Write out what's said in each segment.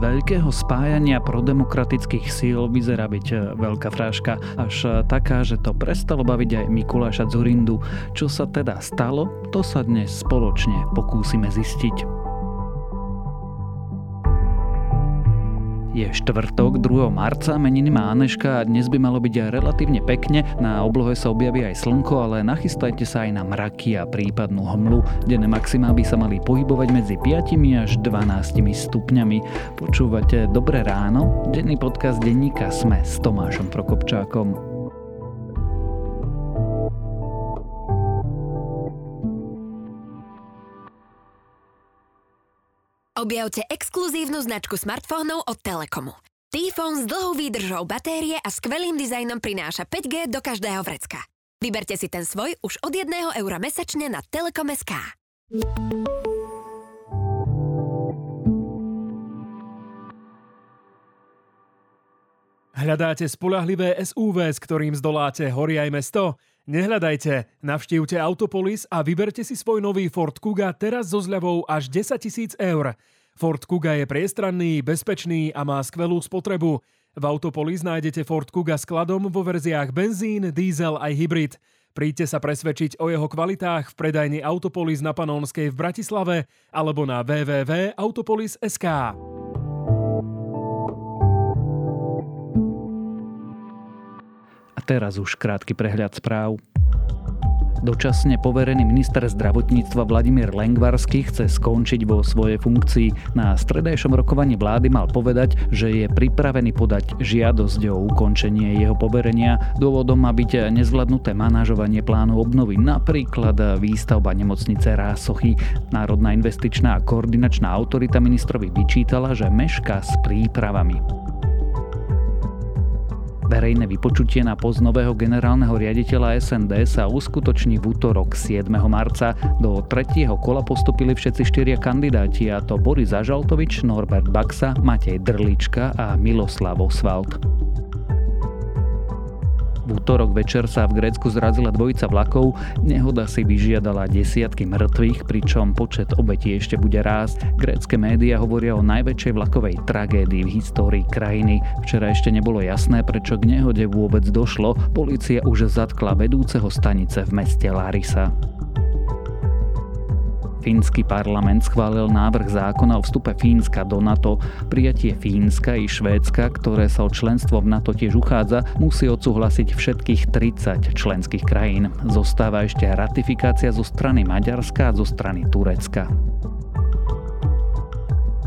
veľkého spájania prodemokratických síl vyzerá byť e, veľká fráška, až e, taká, že to prestalo baviť aj Mikuláša Zurindu. Čo sa teda stalo, to sa dnes spoločne pokúsime zistiť. Je štvrtok, 2. marca, meniny má Aneška a dnes by malo byť relatívne pekne. Na oblohe sa objaví aj slnko, ale nachystajte sa aj na mraky a prípadnú hmlu. Denné maximá by sa mali pohybovať medzi 5 až 12 stupňami. Počúvate Dobré ráno? Denný podcast denníka Sme s Tomášom Prokopčákom. Objavte exkluzívnu značku smartfónov od Telekomu. T-Phone s dlhou výdržou batérie a skvelým dizajnom prináša 5G do každého vrecka. Vyberte si ten svoj už od 1 eura mesačne na Telekom.sk. Hľadáte spolahlivé SUV, s ktorým zdoláte hory aj mesto? Nehľadajte, navštívte Autopolis a vyberte si svoj nový Ford Kuga teraz so zľavou až 10 tisíc eur. Ford Kuga je priestranný, bezpečný a má skvelú spotrebu. V Autopolis nájdete Ford Kuga s kladom vo verziách benzín, diesel aj hybrid. Príďte sa presvedčiť o jeho kvalitách v predajni Autopolis na Panónskej v Bratislave alebo na www.autopolis.sk. teraz už krátky prehľad správ. Dočasne poverený minister zdravotníctva Vladimír Lengvarsky chce skončiť vo svojej funkcii. Na stredajšom rokovaní vlády mal povedať, že je pripravený podať žiadosť o ukončenie jeho poverenia. Dôvodom má byť nezvládnuté manažovanie plánu obnovy, napríklad výstavba nemocnice Rásochy. Národná investičná a koordinačná autorita ministrovi vyčítala, že meška s prípravami. Verejné vypočutie na post nového generálneho riaditeľa SND sa uskutoční v útorok 7. marca. Do tretieho kola postupili všetci štyria kandidáti a to Boris Ažaltovič, Norbert Baxa, Matej Drlička a Miloslav Oswald. V útorok večer sa v Grécku zrazila dvojica vlakov, nehoda si vyžiadala desiatky mŕtvych, pričom počet obetí ešte bude rásť. Grécke médiá hovoria o najväčšej vlakovej tragédii v histórii krajiny. Včera ešte nebolo jasné, prečo k nehode vôbec došlo. Polícia už zatkla vedúceho stanice v meste Larisa. Fínsky parlament schválil návrh zákona o vstupe Fínska do NATO. Prijatie Fínska i Švédska, ktoré sa o členstvo v NATO tiež uchádza, musí odsúhlasiť všetkých 30 členských krajín. Zostáva ešte ratifikácia zo strany Maďarska a zo strany Turecka.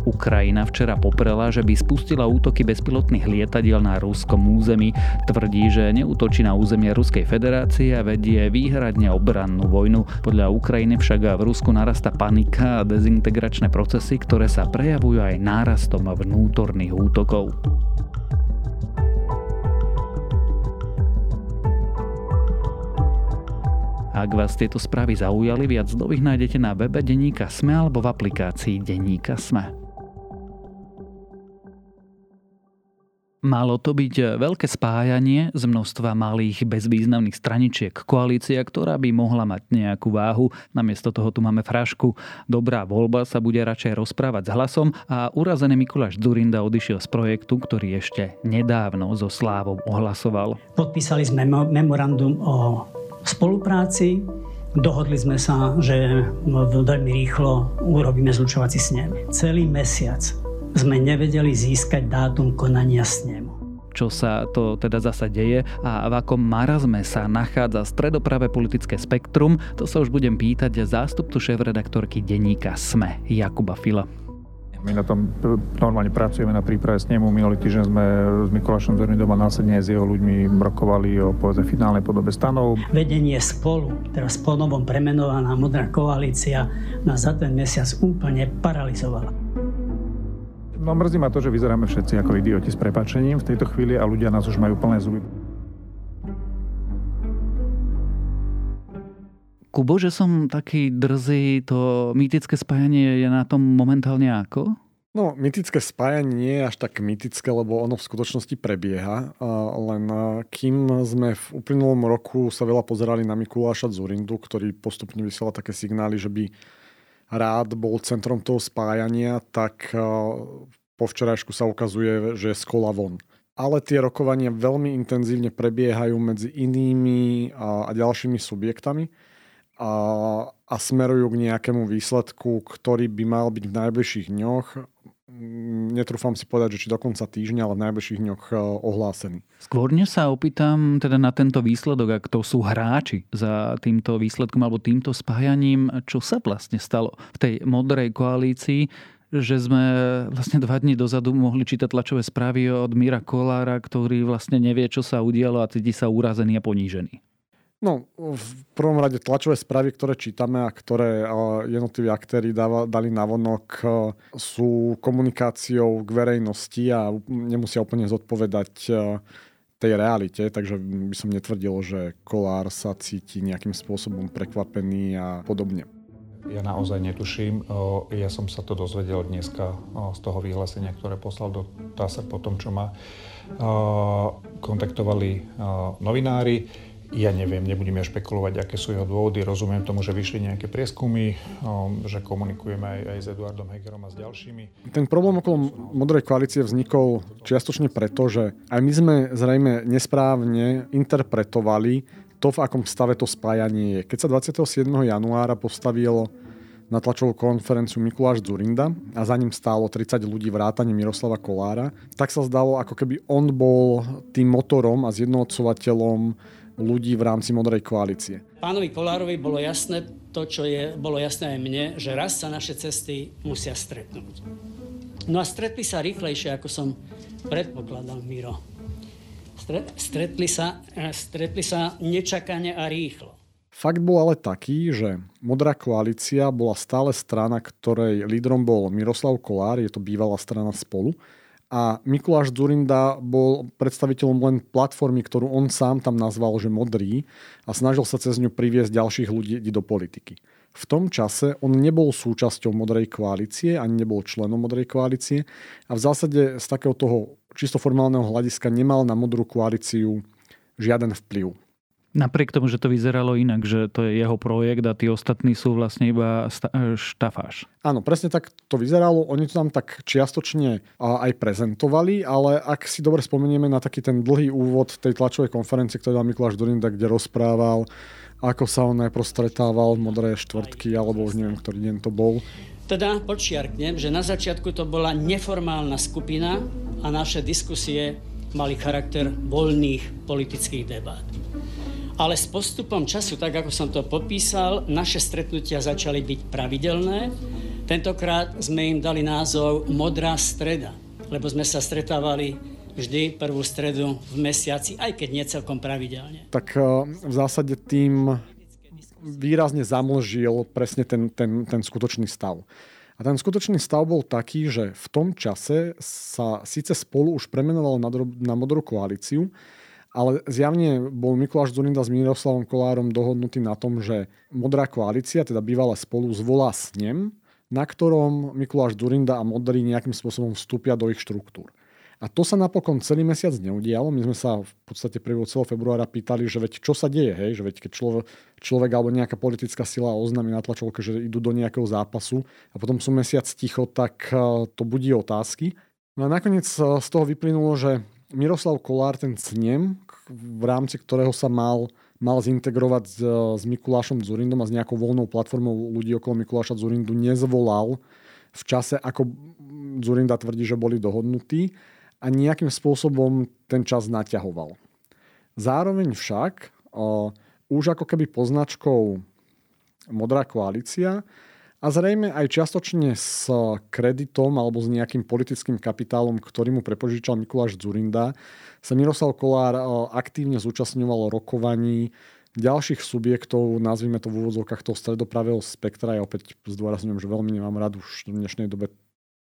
Ukrajina včera poprela, že by spustila útoky bezpilotných lietadiel na ruskom území. Tvrdí, že neútočí na územie Ruskej federácie a vedie výhradne obrannú vojnu. Podľa Ukrajiny však v Rusku narasta panika a dezintegračné procesy, ktoré sa prejavujú aj nárastom vnútorných útokov. Ak vás tieto správy zaujali, viac nových nájdete na webe Deníka Sme alebo v aplikácii Deníka Sme. Malo to byť e, veľké spájanie z množstva malých bezvýznamných straničiek. Koalícia, ktorá by mohla mať nejakú váhu. Namiesto toho tu máme frašku. Dobrá voľba sa bude radšej rozprávať s hlasom a urazený Mikuláš Durinda odišiel z projektu, ktorý ešte nedávno so Slávom ohlasoval. Podpísali sme memorandum o spolupráci, Dohodli sme sa, že veľmi rýchlo urobíme zlučovací snem. Celý mesiac sme nevedeli získať dátum konania snemu čo sa to teda zasa deje a v akom marazme sa nachádza stredopravé politické spektrum, to sa už budem pýtať zástupcu šéf-redaktorky denníka SME Jakuba Fila. My na tom normálne pracujeme na príprave snemu. Minulý týždeň sme s Mikulášom Zornidom a následne s jeho ľuďmi rokovali o povedzme finálnej podobe stanov. Vedenie spolu, teraz po novom premenovaná modrá koalícia, nás za ten mesiac úplne paralizovala. No mrzí ma to, že vyzeráme všetci ako idioti s prepačením v tejto chvíli a ľudia nás už majú plné zuby. Kubo, že som taký drzý, to mýtické spájanie je na tom momentálne ako? No, mytické spájanie nie je až tak mytické, lebo ono v skutočnosti prebieha. Len kým sme v uplynulom roku sa veľa pozerali na Mikuláša Zurindu, ktorý postupne vysiela také signály, že by rád bol centrom toho spájania, tak v po včerajšku sa ukazuje, že je z kola von. Ale tie rokovania veľmi intenzívne prebiehajú medzi inými a, a ďalšími subjektami a, a smerujú k nejakému výsledku, ktorý by mal byť v najbližších dňoch netrúfam si povedať, že či do konca týždňa, ale v najbližších dňoch e, ohlásený. Skôr než sa opýtam teda na tento výsledok, ak to sú hráči za týmto výsledkom alebo týmto spájaním, čo sa vlastne stalo v tej modrej koalícii, že sme vlastne dva dní dozadu mohli čítať tlačové správy od Mira Kolára, ktorý vlastne nevie, čo sa udialo a cíti sa urazený a ponížený. No, v prvom rade tlačové správy, ktoré čítame a ktoré jednotliví aktéry dali navonok, sú komunikáciou k verejnosti a nemusia úplne zodpovedať tej realite, takže by som netvrdil, že Kolár sa cíti nejakým spôsobom prekvapený a podobne. Ja naozaj netuším. Ja som sa to dozvedel dneska z toho vyhlásenia, ktoré poslal do TASR po tom, čo ma kontaktovali novinári. Ja neviem, nebudeme špekulovať, aké sú jeho dôvody. Rozumiem tomu, že vyšli nejaké prieskumy, um, že komunikujeme aj, aj s Eduardom Hegerom a s ďalšími. Ten problém okolo modrej koalície vznikol čiastočne preto, že aj my sme zrejme nesprávne interpretovali to, v akom stave to spájanie je. Keď sa 27. januára postavil na tlačovú konferenciu Mikuláš Zurinda a za ním stálo 30 ľudí vrátane Miroslava Kolára, tak sa zdalo, ako keby on bol tým motorom a zjednocovateľom ľudí v rámci Modrej koalície. Pánovi Kolárovi bolo jasné to, čo je, bolo jasné aj mne, že raz sa naše cesty musia stretnúť. No a stretli sa rýchlejšie, ako som predpokladal, Miro. Stretli sa, eh, stretli sa nečakane a rýchlo. Fakt bol ale taký, že Modrá koalícia bola stále strana, ktorej lídrom bol Miroslav Kolár, je to bývalá strana spolu, a Mikuláš Zurinda bol predstaviteľom len platformy, ktorú on sám tam nazval, že modrý a snažil sa cez ňu priviesť ďalších ľudí do politiky. V tom čase on nebol súčasťou modrej koalície, ani nebol členom modrej koalície a v zásade z takého toho čisto formálneho hľadiska nemal na modrú koalíciu žiaden vplyv. Napriek tomu, že to vyzeralo inak, že to je jeho projekt a tí ostatní sú vlastne iba štafáž. Áno, presne tak to vyzeralo. Oni to tam tak čiastočne aj prezentovali, ale ak si dobre spomenieme na taký ten dlhý úvod tej tlačovej konferencie, ktorý dal Mikuláš Dorinda, kde rozprával, ako sa on najprv stretával v modré štvrtky, alebo už neviem, ktorý deň to bol. Teda počiarknem, že na začiatku to bola neformálna skupina a naše diskusie mali charakter voľných politických debát. Ale s postupom času, tak ako som to popísal, naše stretnutia začali byť pravidelné. Tentokrát sme im dali názov Modrá streda, lebo sme sa stretávali vždy prvú stredu v mesiaci, aj keď nie celkom pravidelne. Tak eh, v zásade tým výrazne zamlžil presne ten, ten, ten skutočný stav. A ten skutočný stav bol taký, že v tom čase sa síce spolu už premenoval na, na modrú koalíciu, ale zjavne bol Mikuláš Zurinda s Miroslavom Kolárom dohodnutý na tom, že Modrá koalícia, teda bývala spolu, zvolá snem, na ktorom Mikuláš Zurinda a Modrí nejakým spôsobom vstúpia do ich štruktúr. A to sa napokon celý mesiac neudialo. My sme sa v podstate 1. celého februára pýtali, že veď čo sa deje, hej? že veď keď človek, človek alebo nejaká politická sila oznámi na tlačovke, že idú do nejakého zápasu a potom sú mesiac ticho, tak eh, to budí otázky. No a nakoniec eh, z toho vyplynulo, že Miroslav Kolár ten snem, v rámci ktorého sa mal, mal zintegrovať s, s Mikulášom Zurindom a s nejakou voľnou platformou ľudí okolo Mikuláša Zurindu, nezvolal v čase, ako Zurinda tvrdí, že boli dohodnutí a nejakým spôsobom ten čas naťahoval. Zároveň však o, už ako keby poznačkou Modrá koalícia a zrejme aj čiastočne s kreditom alebo s nejakým politickým kapitálom, ktorý mu prepožičal Mikuláš Zurinda, sa Miroslav Kolár eh, aktívne zúčastňoval rokovaní ďalších subjektov, nazvime to v úvodzovkách toho stredopravého spektra. Ja opäť zdôrazňujem, že veľmi nemám rád už v dnešnej dobe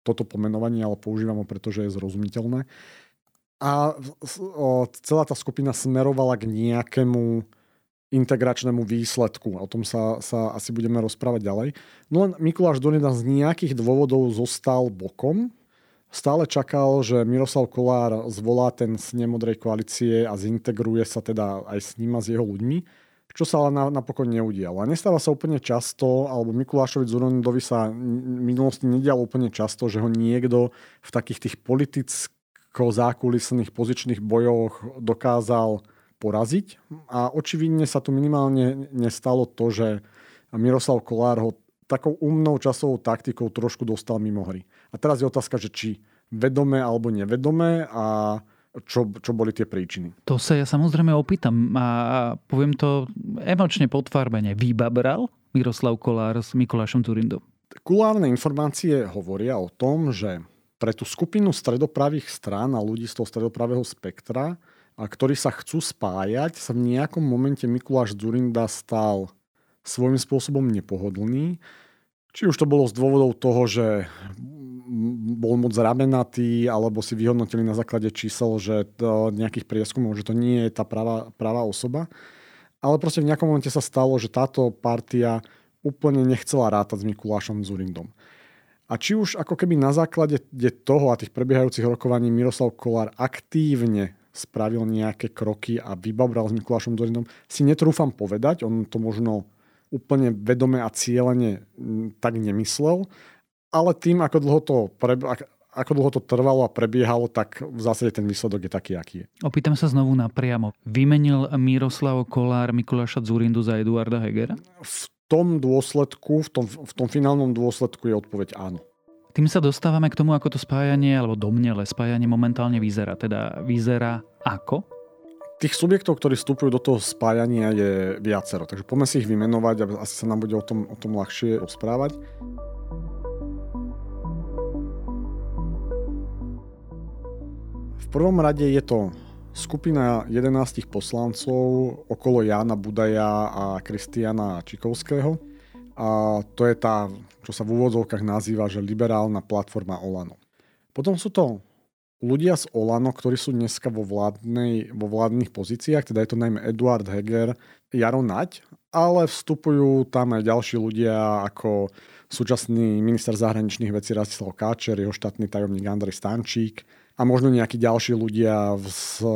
toto pomenovanie, ale používam ho, pretože je zrozumiteľné. A celá tá skupina smerovala k nejakému integračnému výsledku. O tom sa, sa asi budeme rozprávať ďalej. No len Mikuláš Doneda z nejakých dôvodov zostal bokom. Stále čakal, že Miroslav Kolár zvolá ten snem modrej koalície a zintegruje sa teda aj s ním a s jeho ľuďmi. čo sa ale napokon neudialo. A nestáva sa úplne často, alebo Mikulášovi Zurondovi sa v minulosti nedialo úplne často, že ho niekto v takých tých politicko-zákulisných pozičných bojoch dokázal poraziť. A očividne sa tu minimálne nestalo to, že Miroslav Kolár ho takou umnou časovou taktikou trošku dostal mimo hry. A teraz je otázka, že či vedome alebo nevedome a čo, čo boli tie príčiny. To sa ja samozrejme opýtam a poviem to emočne podfarbene. Vybabral Miroslav Kolár s Mikulášom Turindom? Kulárne informácie hovoria o tom, že pre tú skupinu stredopravých strán a ľudí z toho stredopravého spektra, a ktorí sa chcú spájať, sa v nejakom momente Mikuláš Zurinda stal svojím spôsobom nepohodlný. Či už to bolo z dôvodov toho, že bol moc ramenatý, alebo si vyhodnotili na základe čísel, že to, nejakých prieskumov, že to nie je tá pravá, pravá osoba. Ale proste v nejakom momente sa stalo, že táto partia úplne nechcela rátať s Mikulášom Zurindom. A či už ako keby na základe toho a tých prebiehajúcich rokovaní Miroslav Kolár aktívne spravil nejaké kroky a vybabral s Mikulášom Zurindom, si netrúfam povedať, on to možno úplne vedome a cieľene tak nemyslel, ale tým, ako dlho to, pre, ako dlho to trvalo a prebiehalo, tak v zásade ten výsledok je taký, aký je. Opýtam sa znovu napriamo. Vymenil Miroslav Kolár Mikuláša Zurindu za Eduarda Hegera? V tom dôsledku, v tom, v tom finálnom dôsledku je odpoveď áno. Tým sa dostávame k tomu, ako to spájanie, alebo domnele spájanie momentálne vyzerá. Teda vyzerá ako? Tých subjektov, ktorí vstupujú do toho spájania je viacero, takže poďme si ich vymenovať a asi sa nám bude o tom, o tom ľahšie rozprávať. prvom rade je to skupina 11 poslancov okolo Jána Budaja a Kristiana Čikovského. A to je tá, čo sa v úvodzovkách nazýva, že liberálna platforma Olano. Potom sú to ľudia z Olano, ktorí sú dneska vo, vládnej, vo vládnych pozíciách, teda je to najmä Eduard Heger, Jaro Nať, ale vstupujú tam aj ďalší ľudia ako súčasný minister zahraničných vecí Rastislav Káčer, jeho štátny tajomník Andrej Stančík, a možno nejakí ďalší ľudia,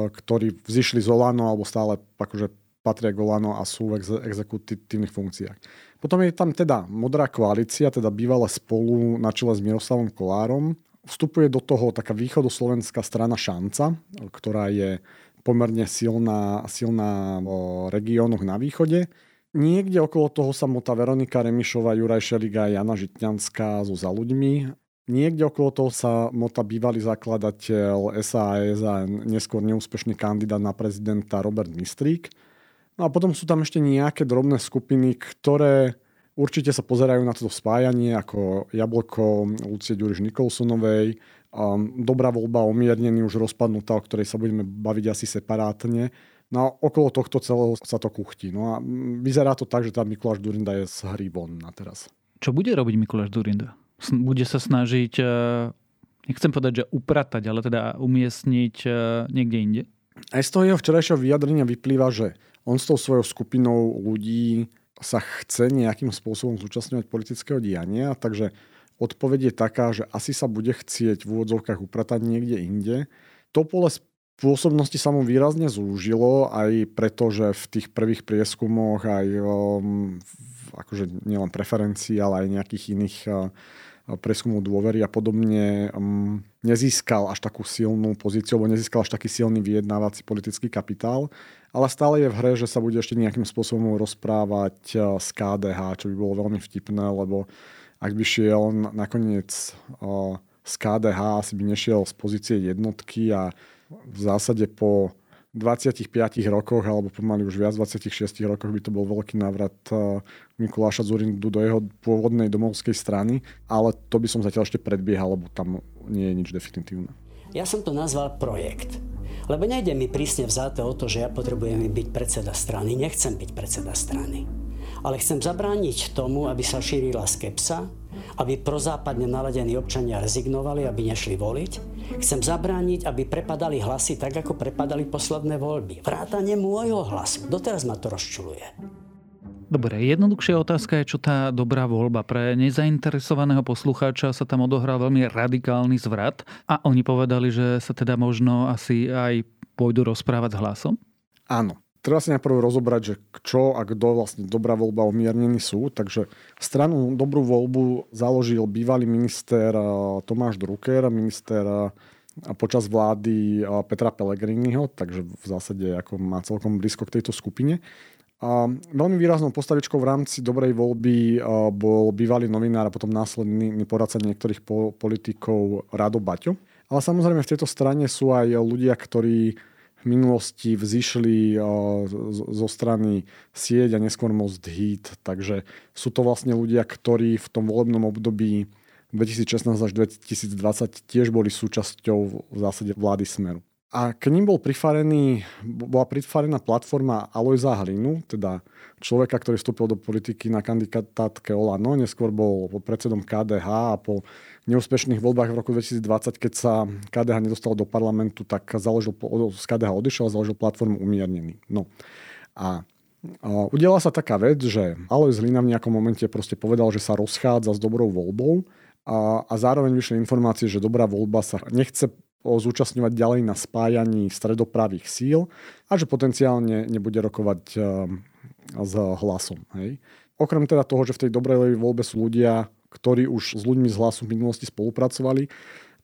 ktorí vzýšli z Olano alebo stále akože patria k Olano a sú v ex- exekutívnych funkciách. Potom je tam teda Modrá koalícia, teda bývalé spolu na čele s Miroslavom Kolárom. Vstupuje do toho taká východoslovenská strana Šanca, ktorá je pomerne silná, silná v regiónoch na východe. Niekde okolo toho sa mota Veronika Remišová, Juraj Šeliga Jana Žitňanská so za ľuďmi Niekde okolo toho sa mota bývalý zakladateľ SAS a neskôr neúspešný kandidát na prezidenta Robert Mistrík. No a potom sú tam ešte nejaké drobné skupiny, ktoré určite sa pozerajú na toto spájanie, ako Jablko Lucie Ďuriš Nikolsonovej, dobrá voľba omiernený, už rozpadnutá, o ktorej sa budeme baviť asi separátne. No a okolo tohto celého sa to kuchtí. No a vyzerá to tak, že tá Mikuláš Durinda je z hry von na teraz. Čo bude robiť Mikuláš Durinda? bude sa snažiť, e, nechcem povedať, že upratať, ale teda umiestniť e, niekde inde? Aj z toho jeho včerajšieho vyjadrenia vyplýva, že on s tou svojou skupinou ľudí sa chce nejakým spôsobom zúčastňovať politického diania, takže odpoveď je taká, že asi sa bude chcieť v úvodzovkách upratať niekde inde. To pole pôsobnosti sa mu výrazne zúžilo, aj preto, že v tých prvých prieskumoch aj um, akože nielen preferencií, ale aj nejakých iných uh, preskumu dôvery a podobne um, nezískal až takú silnú pozíciu, alebo nezískal až taký silný vyjednávací politický kapitál, ale stále je v hre, že sa bude ešte nejakým spôsobom rozprávať z KDH, čo by bolo veľmi vtipné, lebo ak by šiel nakoniec z KDH, asi by nešiel z pozície jednotky a v zásade po 25 rokoch, alebo pomaly už viac 26 rokoch by to bol veľký návrat eh, Mikuláša Zurindu do jeho pôvodnej domovskej strany, ale to by som zatiaľ ešte predbiehal, lebo tam nie je nič definitívne. Ja som to nazval projekt. Lebo nejde mi prísne vzáte o to, že ja potrebujem byť predseda strany. Nechcem byť predseda strany. Ale chcem zabrániť tomu, aby sa šírila skepsa, aby prozápadne naladení občania rezignovali, aby nešli voliť. Chcem zabrániť, aby prepadali hlasy tak, ako prepadali posledné voľby. Vrátanie môjho hlasu. Doteraz ma to rozčuluje. Dobre, jednoduchšia otázka je, čo tá dobrá voľba. Pre nezainteresovaného poslucháča sa tam odohral veľmi radikálny zvrat a oni povedali, že sa teda možno asi aj pôjdu rozprávať s hlasom? Áno treba si najprv rozobrať, že čo a kto vlastne dobrá voľba umiernení sú. Takže stranu Dobrú voľbu založil bývalý minister Tomáš Drucker, minister počas vlády Petra Pellegriniho, takže v zásade ako má celkom blízko k tejto skupine. A veľmi výraznou postavičkou v rámci dobrej voľby bol bývalý novinár a potom následný poradca niektorých politikov Rado Baťo. Ale samozrejme v tejto strane sú aj ľudia, ktorí v minulosti vzýšli zo strany sieť a neskôr Most Hit. Takže sú to vlastne ľudia, ktorí v tom volebnom období 2016 až 2020 tiež boli súčasťou v zásade vlády Smeru. A k ním bol prifarený, bola prifarená platforma Alojza Hlinu, teda človeka, ktorý vstúpil do politiky na kandidátke Olano, neskôr bol predsedom KDH a po neúspešných voľbách v roku 2020, keď sa KDH nedostal do parlamentu, tak založil, z KDH odišiel a založil platformu Umiernený. No. A udiala sa taká vec, že Alojz Hlina v nejakom momente proste povedal, že sa rozchádza s dobrou voľbou a, a zároveň vyšli informácie, že dobrá voľba sa nechce zúčastňovať ďalej na spájaní stredopravých síl a že potenciálne nebude rokovať eh, s hlasom. Hej. Okrem teda toho, že v tej dobrej voľbe sú ľudia, ktorí už s ľuďmi z hlasu v minulosti spolupracovali,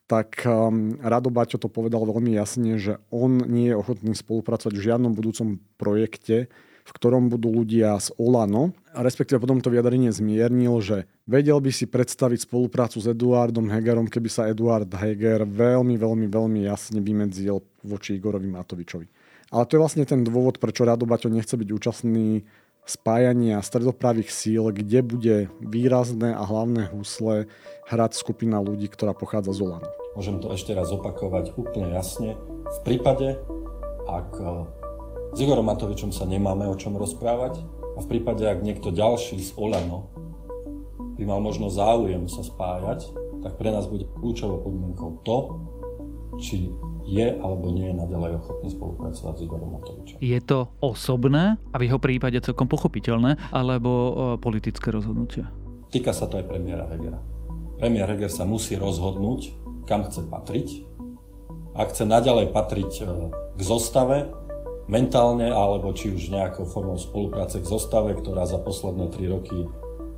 tak um, Rado Baťo to povedal veľmi jasne, že on nie je ochotný spolupracovať v žiadnom budúcom projekte, v ktorom budú ľudia z Olano. A respektíve potom to vyjadrenie zmiernil, že vedel by si predstaviť spoluprácu s Eduardom Hegerom, keby sa Eduard Heger veľmi, veľmi, veľmi jasne vymedzil voči Igorovi Matovičovi. Ale to je vlastne ten dôvod, prečo Rado Baťo nechce byť účastný spájania stredopravých síl, kde bude výrazné a hlavné husle hrať skupina ľudí, ktorá pochádza z Olano. Môžem to ešte raz opakovať úplne jasne. V prípade, ak s Igorom Matovičom sa nemáme o čom rozprávať a v prípade, ak niekto ďalší z Olano by mal možno záujem sa spájať, tak pre nás bude kľúčovou podmienkou to, či je alebo nie je naďalej ochotný spolupracovať s Igorom Matovičom. Je to osobné a v jeho prípade celkom pochopiteľné, alebo e, politické rozhodnutie? Týka sa to aj premiéra Hegera. Premiér Heger sa musí rozhodnúť, kam chce patriť. Ak chce naďalej patriť e, k zostave, mentálne alebo či už nejakou formou spolupráce k zostave, ktorá za posledné tri roky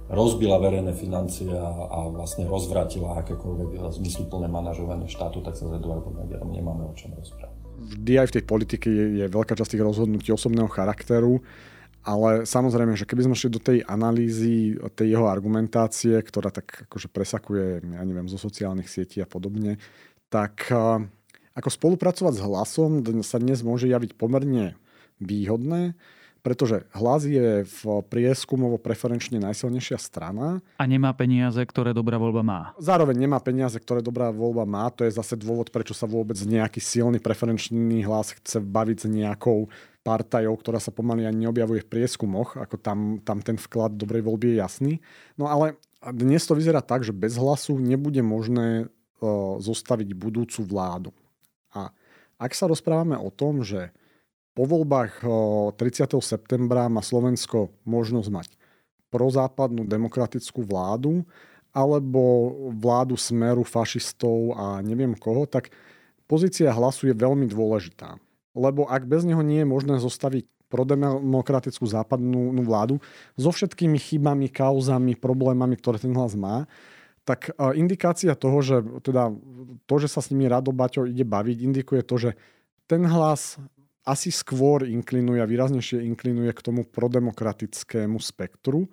rozbila verejné financie a, a vlastne rozvrátila akékoľvek zmysluplné manažovanie štátu, tak sa s Eduardom Hegerom nemáme o čom rozprávať. Vždy aj v tej politike je, je veľká časť tých rozhodnutí osobného charakteru, ale samozrejme, že keby sme šli do tej analýzy, tej jeho argumentácie, ktorá tak akože presakuje, ja neviem, zo sociálnych sietí a podobne, tak ako spolupracovať s hlasom sa dnes môže javiť pomerne výhodné, pretože hlas je v prieskumovo preferenčne najsilnejšia strana. A nemá peniaze, ktoré dobrá voľba má. Zároveň nemá peniaze, ktoré dobrá voľba má. To je zase dôvod, prečo sa vôbec nejaký silný preferenčný hlas chce baviť s nejakou partajou, ktorá sa pomaly ani neobjavuje v prieskumoch, ako tam, tam ten vklad dobrej voľby je jasný. No ale dnes to vyzerá tak, že bez hlasu nebude možné uh, zostaviť budúcu vládu. A ak sa rozprávame o tom, že po voľbách 30. septembra má Slovensko možnosť mať prozápadnú demokratickú vládu alebo vládu smeru fašistov a neviem koho, tak pozícia hlasu je veľmi dôležitá. Lebo ak bez neho nie je možné zostaviť prodemokratickú západnú vládu so všetkými chybami, kauzami, problémami, ktoré ten hlas má, tak indikácia toho, že teda to, že sa s nimi Rado Baťo ide baviť, indikuje to, že ten hlas asi skôr inklinuje a výraznejšie inklinuje k tomu prodemokratickému spektru,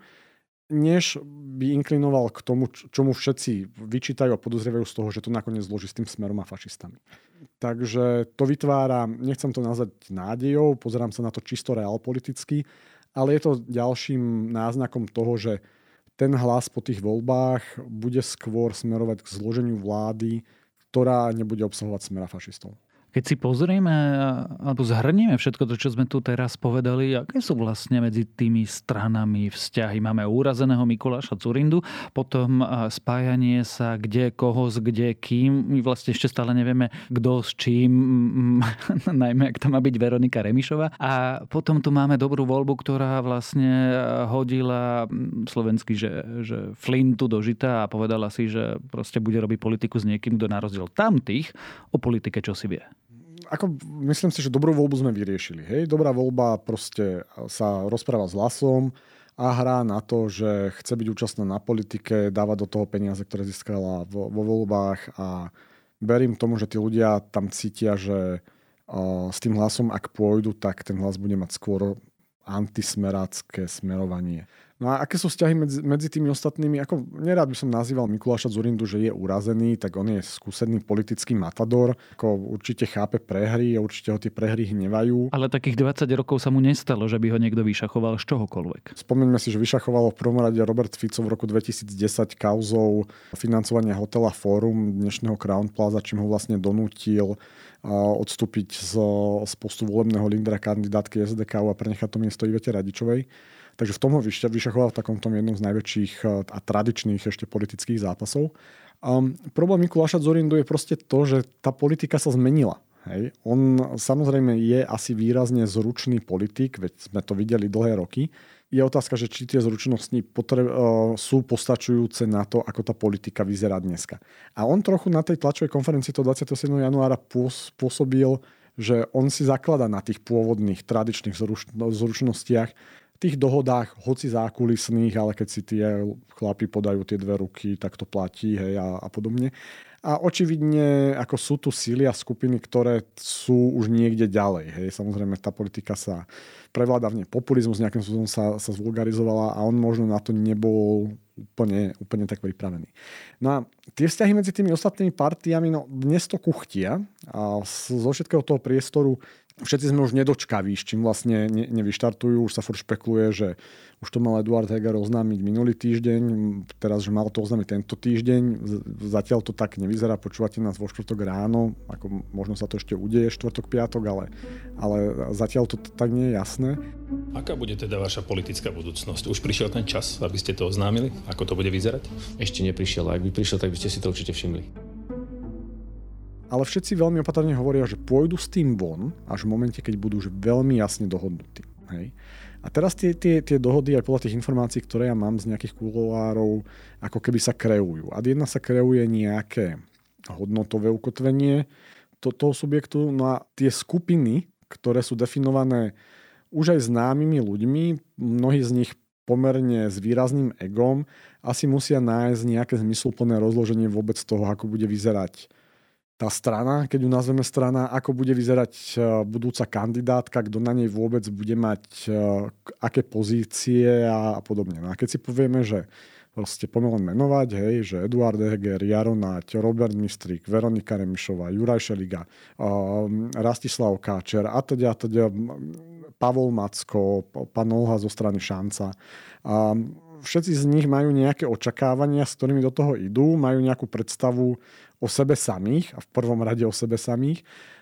než by inklinoval k tomu, čomu všetci vyčítajú a podozrievajú z toho, že to nakoniec zloží s tým smerom a fašistami. Takže to vytvára, nechcem to nazvať nádejou, pozerám sa na to čisto realpoliticky, ale je to ďalším náznakom toho, že ten hlas po tých voľbách bude skôr smerovať k zloženiu vlády, ktorá nebude obsahovať smera fašistov. Keď si pozrieme alebo zhrnieme všetko to, čo sme tu teraz povedali, aké sú vlastne medzi tými stranami vzťahy. Máme úrazeného Mikuláša Curindu, potom spájanie sa kde, koho s kde, kým. My vlastne ešte stále nevieme, kto s čím, najmä ak to má byť Veronika Remišová. A potom tu máme dobrú voľbu, ktorá vlastne hodila slovensky, že, že flintu do žita a povedala si, že proste bude robiť politiku s niekým, kto na tamtých o politike čo si vie ako myslím si, že dobrú voľbu sme vyriešili. Hej? Dobrá voľba proste sa rozpráva s hlasom a hrá na to, že chce byť účastná na politike, dáva do toho peniaze, ktoré získala vo, vo voľbách a verím tomu, že tí ľudia tam cítia, že s tým hlasom, ak pôjdu, tak ten hlas bude mať skôr antismerácké smerovanie. No a aké sú vzťahy medzi, medzi tými ostatnými? Ako nerád by som nazýval Mikuláša Zurindu, že je urazený, tak on je skúsený politický matador. Ako určite chápe prehry a určite ho tie prehry hnevajú. Ale takých 20 rokov sa mu nestalo, že by ho niekto vyšachoval z čohokoľvek. Spomeňme si, že vyšachoval v prvom rade Robert Fico v roku 2010 kauzou financovania hotela Fórum dnešného Crown Plaza, čím ho vlastne donútil odstúpiť z, z postu volebného lídra kandidátky SDK a prenechať to miesto Ivete Radičovej. Takže v tom ho vyšachoval v takomto jednom z najväčších eh, a tradičných ešte politických zápasov. Um, problém Mikuláša Zorindu je proste to, že tá politika sa zmenila. Hej. On samozrejme je asi výrazne zručný politik, veď sme to videli dlhé roky. Je otázka, že či tie zručnosti potre- uh, sú postačujúce na to, ako tá politika vyzerá dneska. A on trochu na tej tlačovej konferencii to 27. januára pôsobil, že on si zaklada na tých pôvodných tradičných zruč- zručnostiach tých dohodách, hoci zákulisných, ale keď si tie chlapi podajú tie dve ruky, tak to platí hej, a, a podobne. A očividne ako sú tu síly a skupiny, ktoré sú už niekde ďalej. Hej. Samozrejme, tá politika sa prevláda v nej populizmus, nejakým spôsobom sa, sa zvulgarizovala a on možno na to nebol úplne, úplne tak pripravený. No a tie vzťahy medzi tými ostatnými partiami, no dnes to kuchtia a zo všetkého toho priestoru všetci sme už nedočkaví, s čím vlastne ne, nevyštartujú. Už sa furt špekuluje, že už to mal Eduard Heger oznámiť minulý týždeň, teraz, že mal to oznámiť tento týždeň. Zatiaľ to tak nevyzerá, počúvate nás vo štvrtok ráno, ako možno sa to ešte udeje štvrtok, piatok, ale, ale zatiaľ to tak nie je jasné. Aká bude teda vaša politická budúcnosť? Už prišiel ten čas, aby ste to oznámili? Ako to bude vyzerať? Ešte neprišiel, ak by prišiel, tak by ste si to určite všimli ale všetci veľmi opatrne hovoria, že pôjdu s tým von až v momente, keď budú už veľmi jasne dohodnutí. Hej. A teraz tie, tie, tie dohody aj podľa tých informácií, ktoré ja mám z nejakých kuloárov, ako keby sa kreujú. A jedna sa kreuje nejaké hodnotové ukotvenie to, toho subjektu, no a tie skupiny, ktoré sú definované už aj známymi ľuďmi, mnohí z nich pomerne s výrazným egom, asi musia nájsť nejaké zmysluplné rozloženie vôbec toho, ako bude vyzerať tá strana, keď ju nazveme strana, ako bude vyzerať e, budúca kandidátka, kto na nej vôbec bude mať e, aké pozície a, podobne. No a keď si povieme, že proste poďme len menovať, hej, že Eduard Heger, Jaro Nať, Robert Mistrik, Veronika Remišová, Juraj Šeliga, um, Rastislav Káčer a teda, a teda Pavol Macko, pán Olha zo strany Šanca. Um, všetci z nich majú nejaké očakávania, s ktorými do toho idú, majú nejakú predstavu o sebe samých a v prvom rade o sebe samých.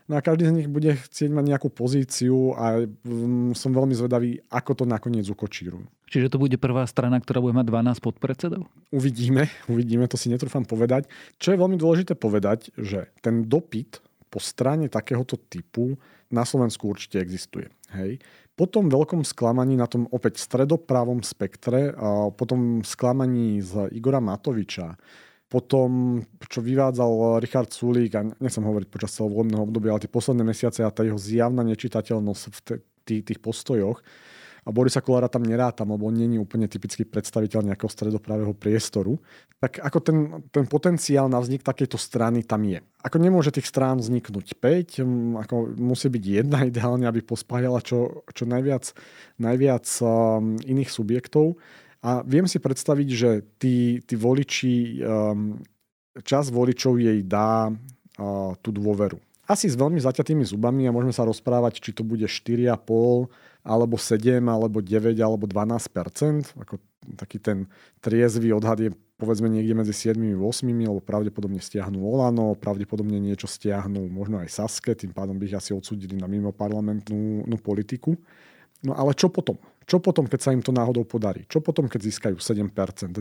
No a každý z nich bude chcieť mať nejakú pozíciu a mm, som veľmi zvedavý, ako to nakoniec ukočírujú. Čiže to bude prvá strana, ktorá bude mať 12 podpredsedov? Uvidíme, uvidíme, to si netrúfam povedať. Čo je veľmi dôležité povedať, že ten dopyt po strane takéhoto typu na Slovensku určite existuje. Hej. Po tom veľkom sklamaní na tom opäť stredopravom spektre, a potom sklamaní z Igora Matoviča, potom, čo vyvádzal Richard Sulík, a nechcem hovoriť počas celého voľného obdobia, ale tie posledné mesiace a tá jeho zjavná nečitateľnosť v tých, tých postojoch, a Borisa Kolára tam nerátam, lebo není úplne typický predstaviteľ nejakého stredopravého priestoru, tak ako ten, ten potenciál na vznik takejto strany tam je. Ako nemôže tých strán vzniknúť 5, ako musí byť jedna ideálne, aby pospájala čo, čo najviac, najviac um, iných subjektov. A viem si predstaviť, že tí, tí voliči, um, čas voličov jej dá uh, tú dôveru. Asi s veľmi zaťatými zubami a môžeme sa rozprávať, či to bude 4,5 alebo 7 alebo 9 alebo 12 Ako taký ten triezvý odhad je povedzme niekde medzi 7 a 8, lebo pravdepodobne stiahnu Olano, pravdepodobne niečo stiahnu možno aj Saske, tým pádom by ich asi odsudili na mimo parlamentnú politiku. No ale čo potom? Čo potom, keď sa im to náhodou podarí? Čo potom, keď získajú 7%, 9%,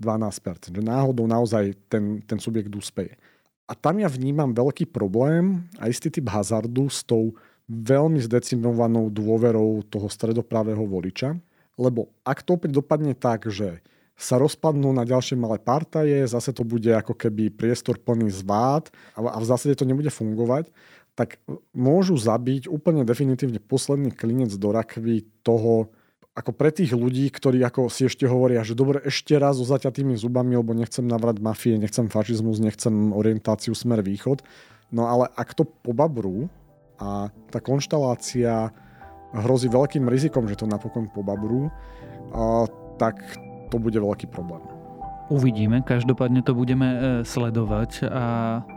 12%? Že náhodou naozaj ten, ten subjekt úspeje. A tam ja vnímam veľký problém a istý typ hazardu s tou veľmi zdecimovanou dôverou toho stredopravého voliča. Lebo ak to opäť dopadne tak, že sa rozpadnú na ďalšie malé partaje, zase to bude ako keby priestor plný zvád a v zásade to nebude fungovať, tak môžu zabiť úplne definitívne posledný klinec do rakvy toho, ako pre tých ľudí, ktorí ako si ešte hovoria, že dobre, ešte raz so zaťatými zubami, lebo nechcem navrať mafie, nechcem fašizmus, nechcem orientáciu smer východ. No ale ak to pobabrú a tá konštalácia hrozí veľkým rizikom, že to napokon pobabrú, tak to bude veľký problém. Uvidíme, každopádne to budeme e, sledovať a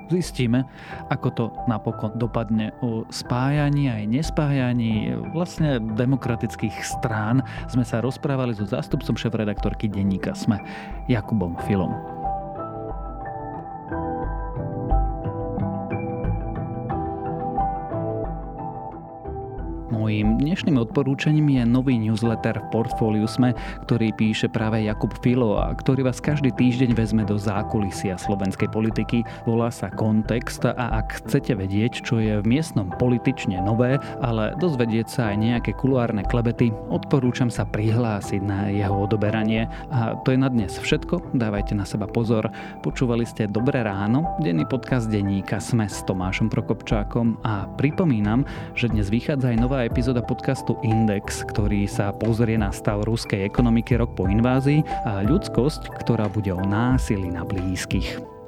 zistíme, ako to napokon dopadne o spájaní aj nespájaní vlastne demokratických strán. Sme sa rozprávali so zástupcom šéf-redaktorky denníka SME, Jakubom Filom. Mojím dnešným odporúčaním je nový newsletter v portfóliu SME, ktorý píše práve Jakub Filo a ktorý vás každý týždeň vezme do zákulisia slovenskej politiky. Volá sa Kontext a ak chcete vedieť, čo je v miestnom politične nové, ale dozvedieť sa aj nejaké kuluárne klebety, odporúčam sa prihlásiť na jeho odoberanie. A to je na dnes všetko, dávajte na seba pozor. Počúvali ste Dobré ráno, denný podcast denníka Sme s Tomášom Prokopčákom a pripomínam, že dnes vychádza aj nová epizóda epizóda podcastu Index, ktorý sa pozrie na stav ruskej ekonomiky rok po invázii a ľudskosť, ktorá bude o násilí na blízkych.